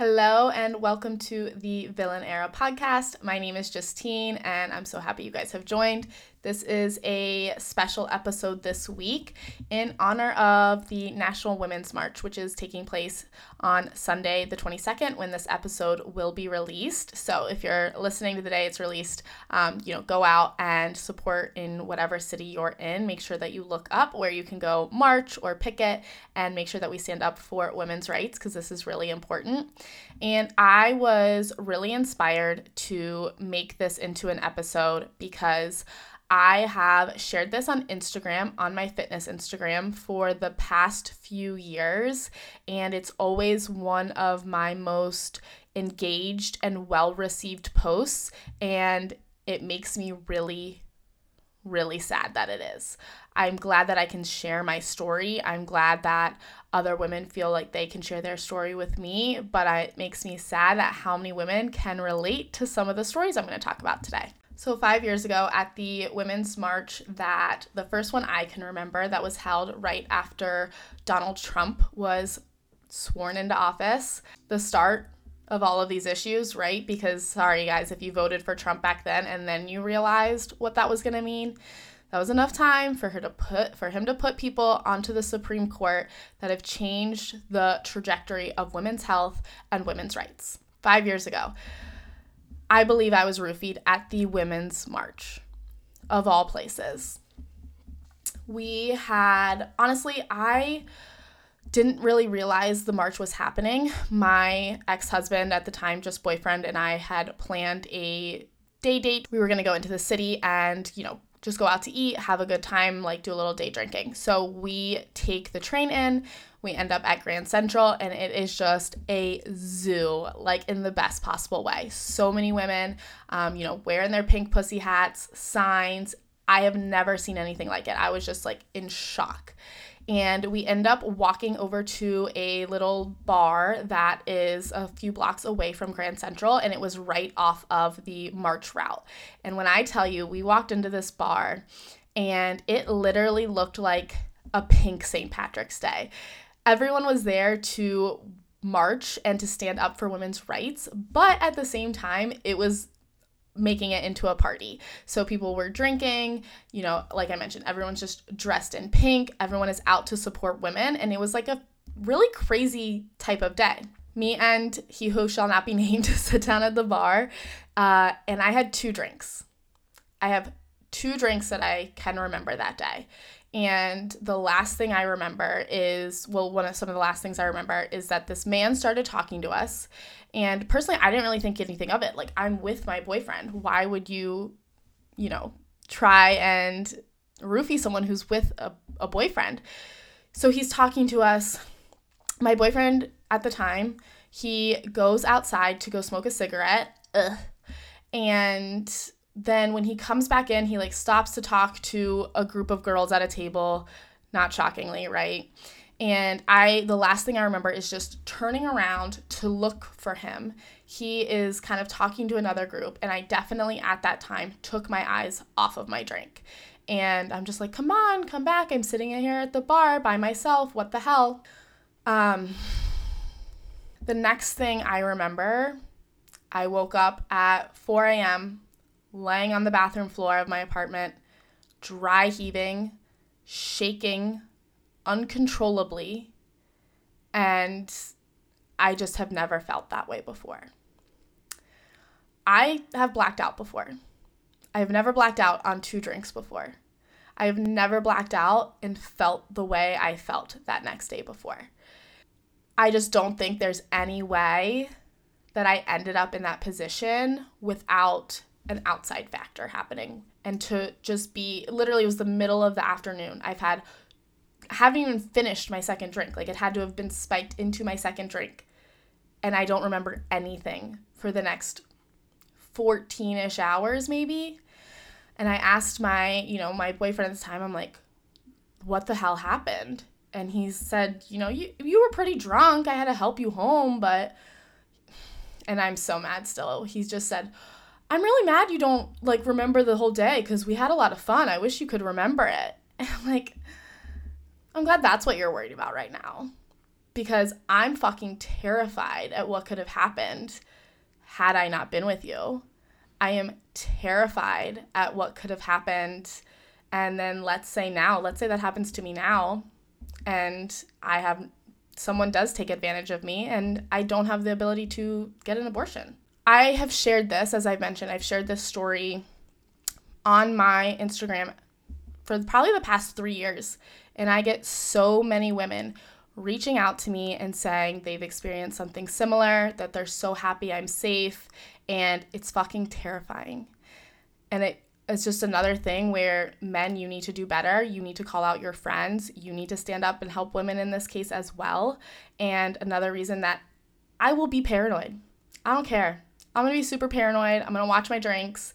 Hello and welcome to the Villain Era podcast. My name is Justine and I'm so happy you guys have joined. This is a special episode this week in honor of the National Women's March, which is taking place on Sunday, the 22nd, when this episode will be released. So if you're listening to the day it's released, um, you know, go out and support in whatever city you're in. Make sure that you look up where you can go march or picket and make sure that we stand up for women's rights because this is really important. And I was really inspired to make this into an episode because I have shared this on Instagram, on my fitness Instagram, for the past few years, and it's always one of my most engaged and well received posts, and it makes me really, really sad that it is. I'm glad that I can share my story. I'm glad that other women feel like they can share their story with me, but it makes me sad at how many women can relate to some of the stories I'm going to talk about today. So, five years ago at the Women's March, that the first one I can remember that was held right after Donald Trump was sworn into office, the start of all of these issues, right? Because, sorry guys, if you voted for Trump back then and then you realized what that was gonna mean, that was enough time for her to put for him to put people onto the Supreme Court that have changed the trajectory of women's health and women's rights. Five years ago. I believe I was roofied at the Women's March, of all places. We had, honestly, I didn't really realize the march was happening. My ex husband at the time, just boyfriend, and I had planned a day date. We were going to go into the city and, you know, just go out to eat, have a good time, like do a little day drinking. So we take the train in, we end up at Grand Central, and it is just a zoo, like in the best possible way. So many women, um, you know, wearing their pink pussy hats, signs. I have never seen anything like it. I was just like in shock and we end up walking over to a little bar that is a few blocks away from Grand Central and it was right off of the march route. And when I tell you, we walked into this bar and it literally looked like a pink St. Patrick's Day. Everyone was there to march and to stand up for women's rights, but at the same time, it was making it into a party. So people were drinking, you know, like I mentioned, everyone's just dressed in pink, everyone is out to support women, and it was like a really crazy type of day. Me and he who shall not be named sit down at the bar, uh, and I had two drinks. I have two drinks that I can remember that day. And the last thing I remember is well, one of some of the last things I remember is that this man started talking to us. And personally, I didn't really think anything of it. Like, I'm with my boyfriend. Why would you, you know, try and roofie someone who's with a, a boyfriend? So he's talking to us. My boyfriend at the time, he goes outside to go smoke a cigarette. Ugh. And then when he comes back in, he like stops to talk to a group of girls at a table, not shockingly, right? And I the last thing I remember is just turning around to look for him. He is kind of talking to another group and I definitely at that time took my eyes off of my drink. And I'm just like, "Come on, come back. I'm sitting in here at the bar by myself. What the hell?" Um the next thing I remember, I woke up at 4 a.m laying on the bathroom floor of my apartment, dry heaving, shaking uncontrollably, and I just have never felt that way before. I have blacked out before. I have never blacked out on two drinks before. I have never blacked out and felt the way I felt that next day before. I just don't think there's any way that I ended up in that position without an outside factor happening and to just be literally it was the middle of the afternoon. I've had haven't even finished my second drink. Like it had to have been spiked into my second drink. And i don't remember anything for the next 14ish hours maybe. And i asked my you know my boyfriend at the time i'm like what the hell happened? And he said you know you you were pretty drunk. I had to help you home but and i'm so mad still. He just said I'm really mad you don't like remember the whole day because we had a lot of fun. I wish you could remember it. And I'm like, I'm glad that's what you're worried about right now. because I'm fucking terrified at what could have happened had I not been with you. I am terrified at what could have happened. And then let's say now, let's say that happens to me now, and I have someone does take advantage of me and I don't have the ability to get an abortion. I have shared this, as I've mentioned, I've shared this story on my Instagram for probably the past three years. And I get so many women reaching out to me and saying they've experienced something similar, that they're so happy I'm safe, and it's fucking terrifying. And it it is just another thing where men, you need to do better. You need to call out your friends. You need to stand up and help women in this case as well. And another reason that I will be paranoid. I don't care. I'm gonna be super paranoid. I'm gonna watch my drinks.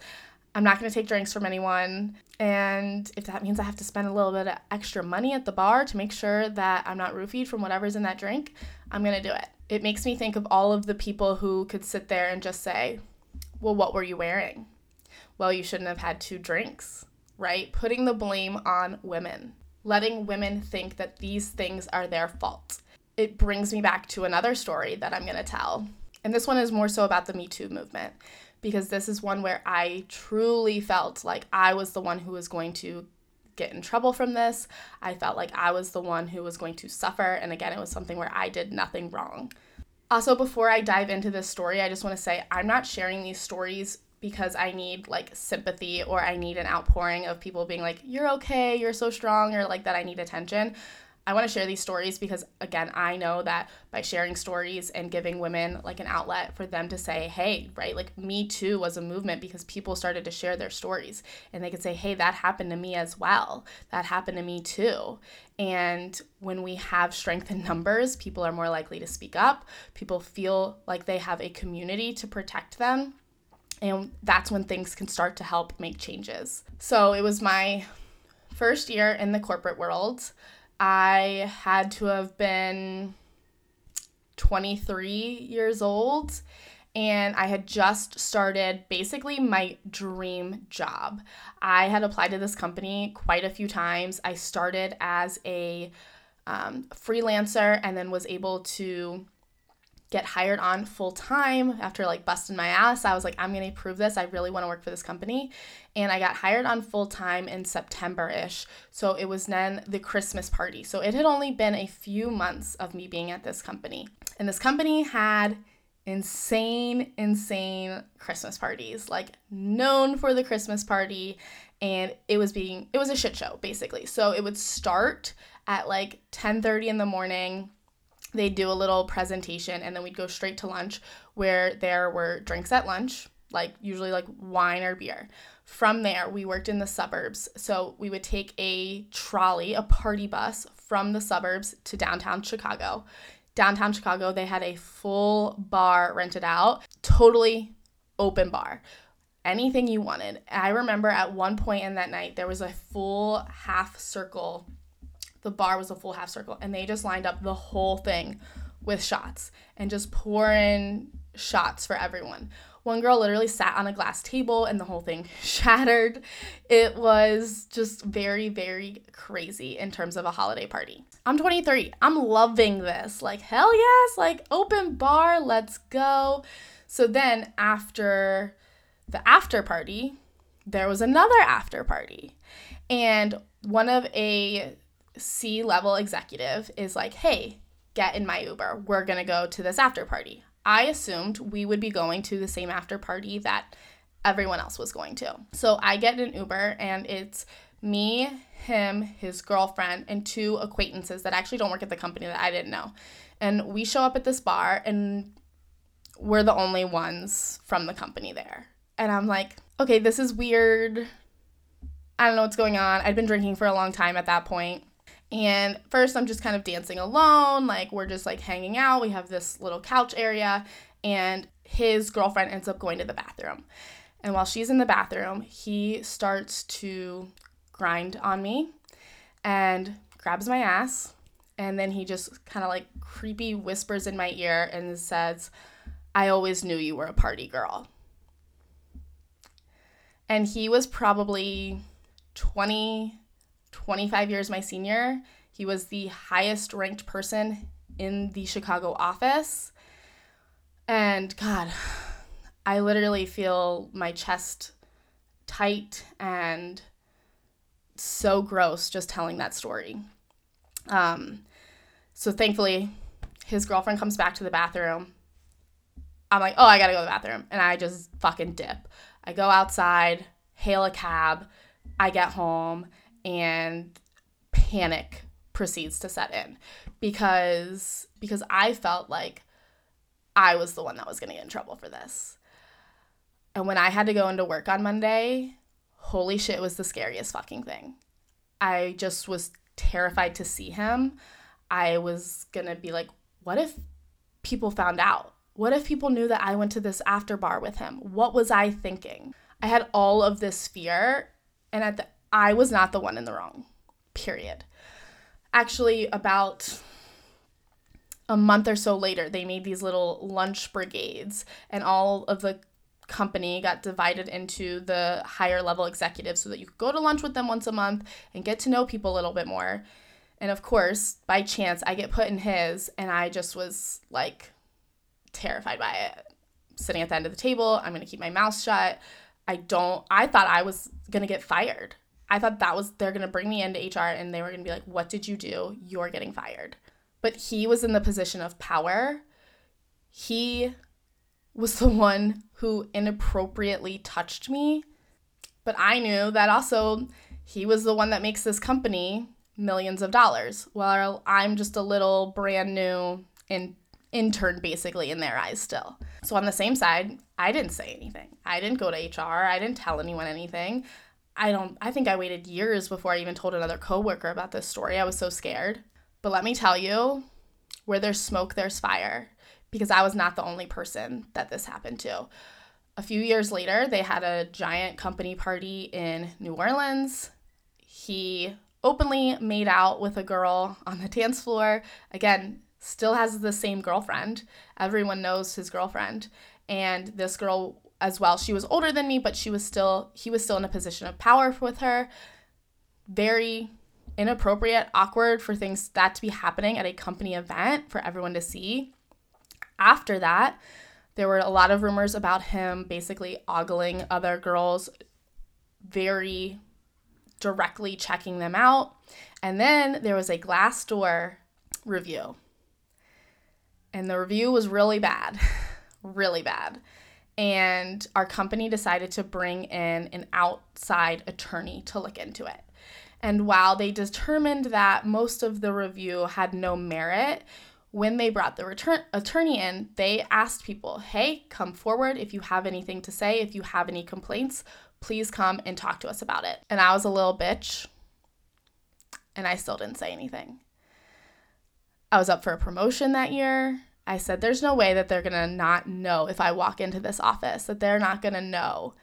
I'm not gonna take drinks from anyone. And if that means I have to spend a little bit of extra money at the bar to make sure that I'm not roofied from whatever's in that drink, I'm gonna do it. It makes me think of all of the people who could sit there and just say, Well, what were you wearing? Well, you shouldn't have had two drinks, right? Putting the blame on women, letting women think that these things are their fault. It brings me back to another story that I'm gonna tell. And this one is more so about the Me Too movement because this is one where I truly felt like I was the one who was going to get in trouble from this. I felt like I was the one who was going to suffer. And again, it was something where I did nothing wrong. Also, before I dive into this story, I just want to say I'm not sharing these stories because I need like sympathy or I need an outpouring of people being like, you're okay, you're so strong, or like that I need attention. I want to share these stories because, again, I know that by sharing stories and giving women like an outlet for them to say, hey, right, like Me Too was a movement because people started to share their stories and they could say, hey, that happened to me as well. That happened to me too. And when we have strength in numbers, people are more likely to speak up. People feel like they have a community to protect them. And that's when things can start to help make changes. So it was my first year in the corporate world. I had to have been 23 years old and I had just started basically my dream job. I had applied to this company quite a few times. I started as a um, freelancer and then was able to get hired on full time after like busting my ass. I was like, I'm gonna prove this. I really wanna work for this company. And I got hired on full time in September ish. So it was then the Christmas party. So it had only been a few months of me being at this company. And this company had insane, insane Christmas parties, like known for the Christmas party. And it was being, it was a shit show basically. So it would start at like 10 30 in the morning they'd do a little presentation and then we'd go straight to lunch where there were drinks at lunch like usually like wine or beer. From there we worked in the suburbs. So we would take a trolley a party bus from the suburbs to downtown chicago. Downtown chicago they had a full bar rented out totally open bar. Anything you wanted. I remember at one point in that night there was a full half circle the bar was a full half circle and they just lined up the whole thing with shots and just pouring shots for everyone. One girl literally sat on a glass table and the whole thing shattered. It was just very, very crazy in terms of a holiday party. I'm 23. I'm loving this. Like, hell yes, like open bar, let's go. So then after the after party, there was another after party. And one of a C level executive is like, hey, get in my Uber. We're going to go to this after party. I assumed we would be going to the same after party that everyone else was going to. So I get an Uber and it's me, him, his girlfriend, and two acquaintances that actually don't work at the company that I didn't know. And we show up at this bar and we're the only ones from the company there. And I'm like, okay, this is weird. I don't know what's going on. I'd been drinking for a long time at that point. And first, I'm just kind of dancing alone. Like, we're just like hanging out. We have this little couch area, and his girlfriend ends up going to the bathroom. And while she's in the bathroom, he starts to grind on me and grabs my ass. And then he just kind of like creepy whispers in my ear and says, I always knew you were a party girl. And he was probably 20 25 years my senior. He was the highest ranked person in the Chicago office. And God, I literally feel my chest tight and so gross just telling that story. Um, so thankfully, his girlfriend comes back to the bathroom. I'm like, oh, I gotta go to the bathroom. And I just fucking dip. I go outside, hail a cab. I get home, and panic proceeds to set in because because I felt like I was the one that was going to get in trouble for this. And when I had to go into work on Monday, holy shit was the scariest fucking thing. I just was terrified to see him. I was going to be like, what if people found out? What if people knew that I went to this after bar with him? What was I thinking? I had all of this fear and at the I was not the one in the wrong. Period. Actually about a month or so later, they made these little lunch brigades, and all of the company got divided into the higher level executives so that you could go to lunch with them once a month and get to know people a little bit more. And of course, by chance, I get put in his, and I just was like terrified by it. Sitting at the end of the table, I'm gonna keep my mouth shut. I don't, I thought I was gonna get fired. I thought that was, they're gonna bring me into HR and they were gonna be like, What did you do? You're getting fired but he was in the position of power. He was the one who inappropriately touched me. But I knew that also he was the one that makes this company millions of dollars, while I'm just a little brand new in, intern basically in their eyes still. So on the same side, I didn't say anything. I didn't go to HR. I didn't tell anyone anything. I don't I think I waited years before I even told another coworker about this story. I was so scared. But let me tell you, where there's smoke, there's fire, because I was not the only person that this happened to. A few years later, they had a giant company party in New Orleans. He openly made out with a girl on the dance floor. Again, still has the same girlfriend. Everyone knows his girlfriend. And this girl as well, she was older than me, but she was still he was still in a position of power with her. Very inappropriate, awkward for things that to be happening at a company event for everyone to see. After that, there were a lot of rumors about him basically ogling other girls, very directly checking them out. And then there was a Glassdoor review. And the review was really bad, really bad. And our company decided to bring in an outside attorney to look into it. And while they determined that most of the review had no merit, when they brought the return attorney in, they asked people, "Hey, come forward if you have anything to say, if you have any complaints, please come and talk to us about it." And I was a little bitch, and I still didn't say anything. I was up for a promotion that year. I said, There's no way that they're gonna not know if I walk into this office, that they're not gonna know,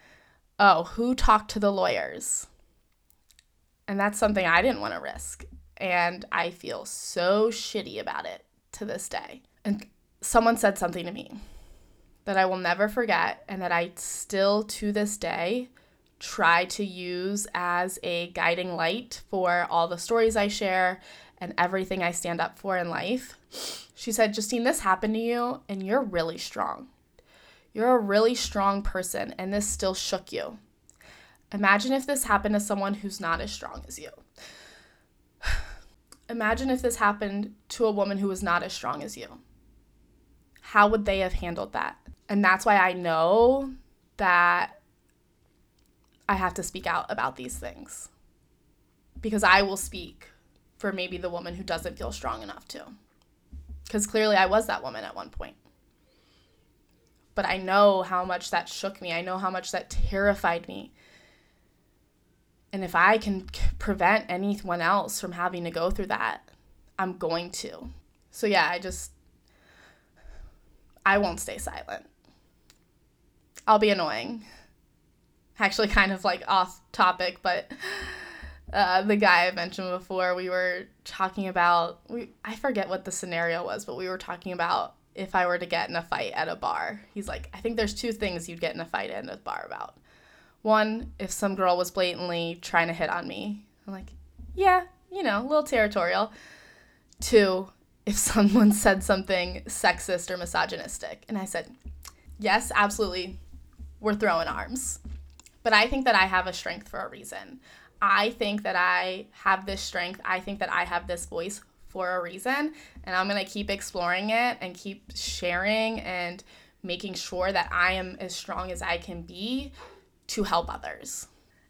oh, who talked to the lawyers? And that's something I didn't want to risk. And I feel so shitty about it to this day. And someone said something to me that I will never forget and that I still to this day try to use as a guiding light for all the stories I share and everything I stand up for in life. She said, Justine, this happened to you and you're really strong. You're a really strong person and this still shook you. Imagine if this happened to someone who's not as strong as you. Imagine if this happened to a woman who was not as strong as you. How would they have handled that? And that's why I know that I have to speak out about these things. Because I will speak for maybe the woman who doesn't feel strong enough to. Because clearly I was that woman at one point. But I know how much that shook me. I know how much that terrified me. And if I can prevent anyone else from having to go through that, I'm going to. So, yeah, I just, I won't stay silent. I'll be annoying. Actually, kind of like off topic, but uh, the guy I mentioned before, we were talking about, we, I forget what the scenario was, but we were talking about if I were to get in a fight at a bar. He's like, I think there's two things you'd get in a fight at a bar about. One, if some girl was blatantly trying to hit on me, I'm like, yeah, you know, a little territorial. Two, if someone said something sexist or misogynistic. And I said, yes, absolutely, we're throwing arms. But I think that I have a strength for a reason. I think that I have this strength. I think that I have this voice for a reason. And I'm going to keep exploring it and keep sharing and making sure that I am as strong as I can be to help others.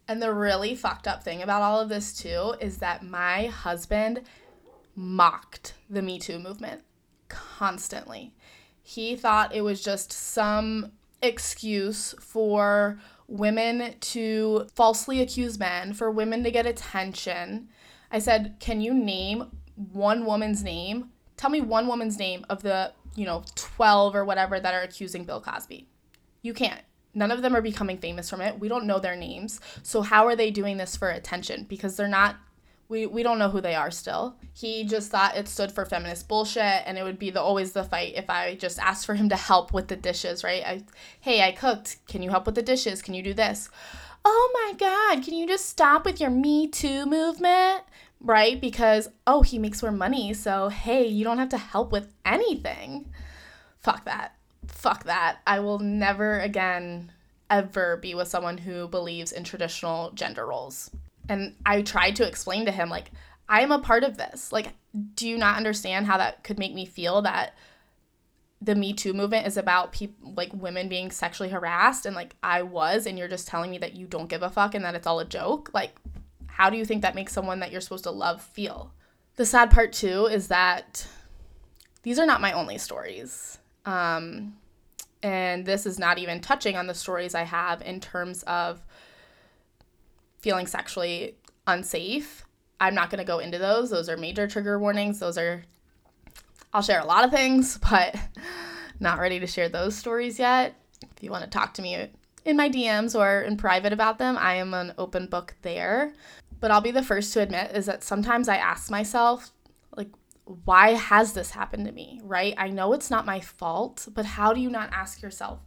And the really fucked up thing about all of this, too, is that my husband mocked the Me Too movement constantly. He thought it was just some excuse for women to falsely accuse men, for women to get attention. I said, Can you name one woman's name? Tell me one woman's name of the, you know, 12 or whatever that are accusing Bill Cosby. You can't. None of them are becoming famous from it. We don't know their names. So, how are they doing this for attention? Because they're not we, we don't know who they are still. He just thought it stood for feminist bullshit and it would be the always the fight if I just asked for him to help with the dishes, right? I hey, I cooked. Can you help with the dishes? Can you do this? Oh my god, can you just stop with your me too movement? Right? Because oh, he makes more money, so hey, you don't have to help with anything. Fuck that. Fuck that. I will never again ever be with someone who believes in traditional gender roles. And I tried to explain to him, like, I am a part of this. Like, do you not understand how that could make me feel that the Me Too movement is about people like women being sexually harassed and like I was, and you're just telling me that you don't give a fuck and that it's all a joke? Like, how do you think that makes someone that you're supposed to love feel? The sad part too is that these are not my only stories. Um, and this is not even touching on the stories I have in terms of feeling sexually unsafe. I'm not going to go into those. Those are major trigger warnings. Those are, I'll share a lot of things, but not ready to share those stories yet. If you want to talk to me in my DMs or in private about them, I am an open book there. But I'll be the first to admit is that sometimes I ask myself, like, why has this happened to me, right? I know it's not my fault, but how do you not ask yourself,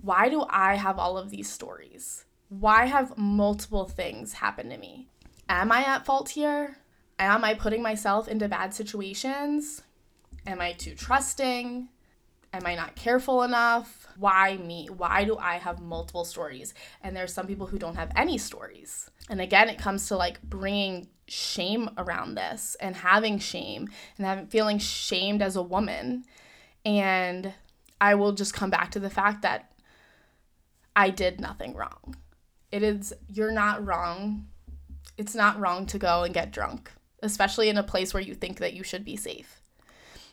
why do I have all of these stories? Why have multiple things happen to me? Am I at fault here? Am I putting myself into bad situations? Am I too trusting? Am I not careful enough? Why me? Why do I have multiple stories? And there's some people who don't have any stories. And again, it comes to like bringing shame around this and having shame and having feeling shamed as a woman. And I will just come back to the fact that I did nothing wrong it is you're not wrong. It's not wrong to go and get drunk, especially in a place where you think that you should be safe.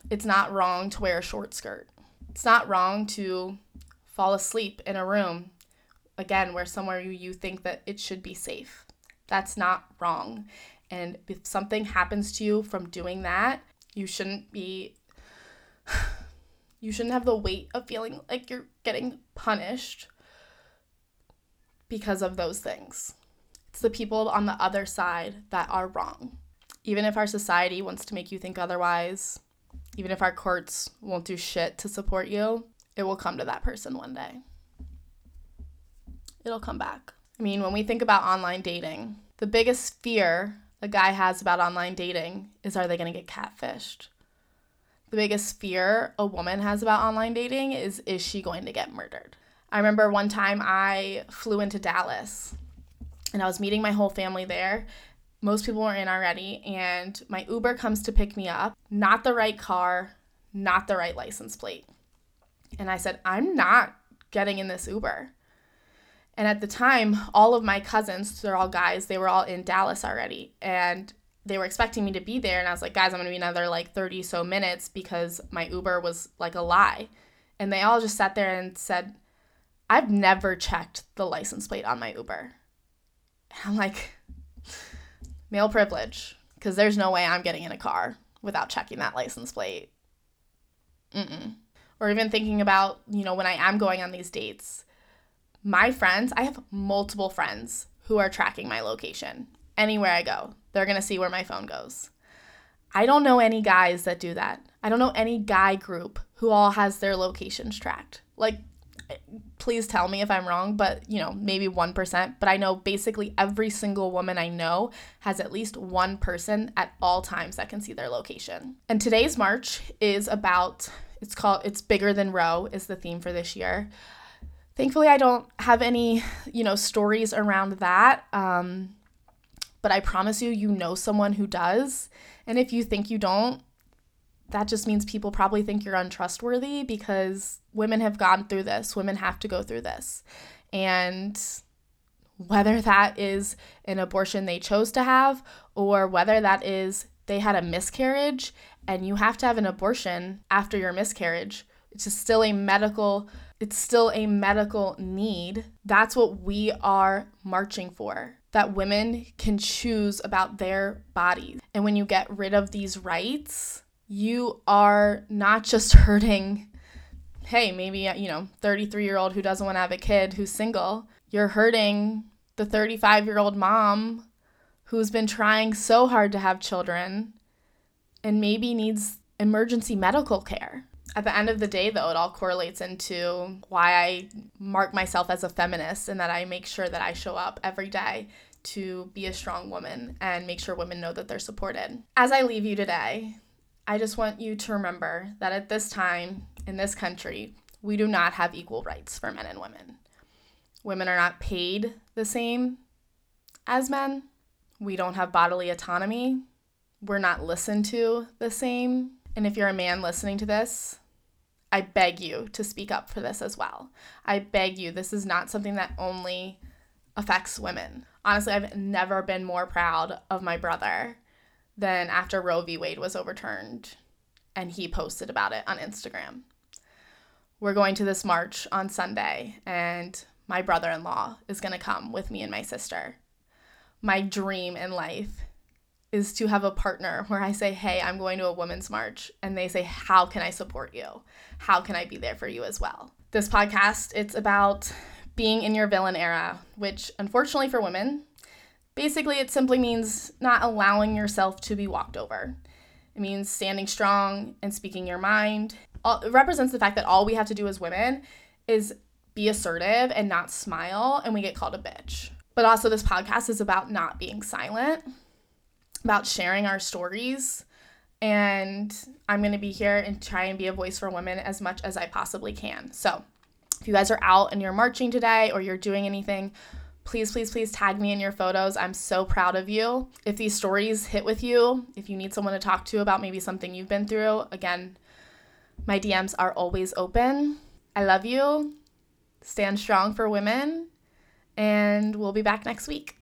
It's not wrong to wear a short skirt. It's not wrong to fall asleep in a room again where somewhere you, you think that it should be safe. That's not wrong. And if something happens to you from doing that, you shouldn't be you shouldn't have the weight of feeling like you're getting punished because of those things. It's the people on the other side that are wrong. Even if our society wants to make you think otherwise, even if our courts won't do shit to support you, it will come to that person one day. It'll come back. I mean, when we think about online dating, the biggest fear a guy has about online dating is are they going to get catfished? The biggest fear a woman has about online dating is is she going to get murdered? I remember one time I flew into Dallas and I was meeting my whole family there. Most people were in already, and my Uber comes to pick me up. Not the right car, not the right license plate. And I said, I'm not getting in this Uber. And at the time, all of my cousins, they're all guys, they were all in Dallas already. And they were expecting me to be there. And I was like, guys, I'm going to be another like 30 so minutes because my Uber was like a lie. And they all just sat there and said, I've never checked the license plate on my Uber. And I'm like, male privilege, because there's no way I'm getting in a car without checking that license plate. Mm-mm. Or even thinking about, you know, when I am going on these dates, my friends, I have multiple friends who are tracking my location. Anywhere I go, they're going to see where my phone goes. I don't know any guys that do that. I don't know any guy group who all has their locations tracked. Like, please tell me if I'm wrong, but you know, maybe 1%. But I know basically every single woman I know has at least one person at all times that can see their location. And today's march is about, it's called, it's bigger than Roe, is the theme for this year. Thankfully, I don't have any, you know, stories around that. Um, but I promise you, you know someone who does. And if you think you don't, that just means people probably think you're untrustworthy because women have gone through this. Women have to go through this. And whether that is an abortion they chose to have or whether that is they had a miscarriage and you have to have an abortion after your miscarriage, it's still a medical it's still a medical need. That's what we are marching for. That women can choose about their bodies. And when you get rid of these rights, you are not just hurting, hey, maybe, uh, you know, 33 year old who doesn't want to have a kid who's single. You're hurting the 35 year old mom who's been trying so hard to have children and maybe needs emergency medical care. At the end of the day, though, it all correlates into why I mark myself as a feminist and that I make sure that I show up every day to be a strong woman and make sure women know that they're supported. As I leave you today, I just want you to remember that at this time in this country, we do not have equal rights for men and women. Women are not paid the same as men. We don't have bodily autonomy. We're not listened to the same. And if you're a man listening to this, I beg you to speak up for this as well. I beg you, this is not something that only affects women. Honestly, I've never been more proud of my brother than after Roe v. Wade was overturned and he posted about it on Instagram. We're going to this march on Sunday, and my brother in law is going to come with me and my sister. My dream in life is to have a partner where I say, Hey, I'm going to a women's march. And they say, How can I support you? How can I be there for you as well? This podcast, it's about being in your villain era, which unfortunately for women, Basically, it simply means not allowing yourself to be walked over. It means standing strong and speaking your mind. It represents the fact that all we have to do as women is be assertive and not smile, and we get called a bitch. But also, this podcast is about not being silent, about sharing our stories. And I'm going to be here and try and be a voice for women as much as I possibly can. So, if you guys are out and you're marching today or you're doing anything, please, please, please tag me in your photos. I'm so proud of you. If these stories hit with you, if you need someone to talk to about maybe something you've been through, again, my DMs are always open. I love you. Stand strong for women, and we'll be back next week.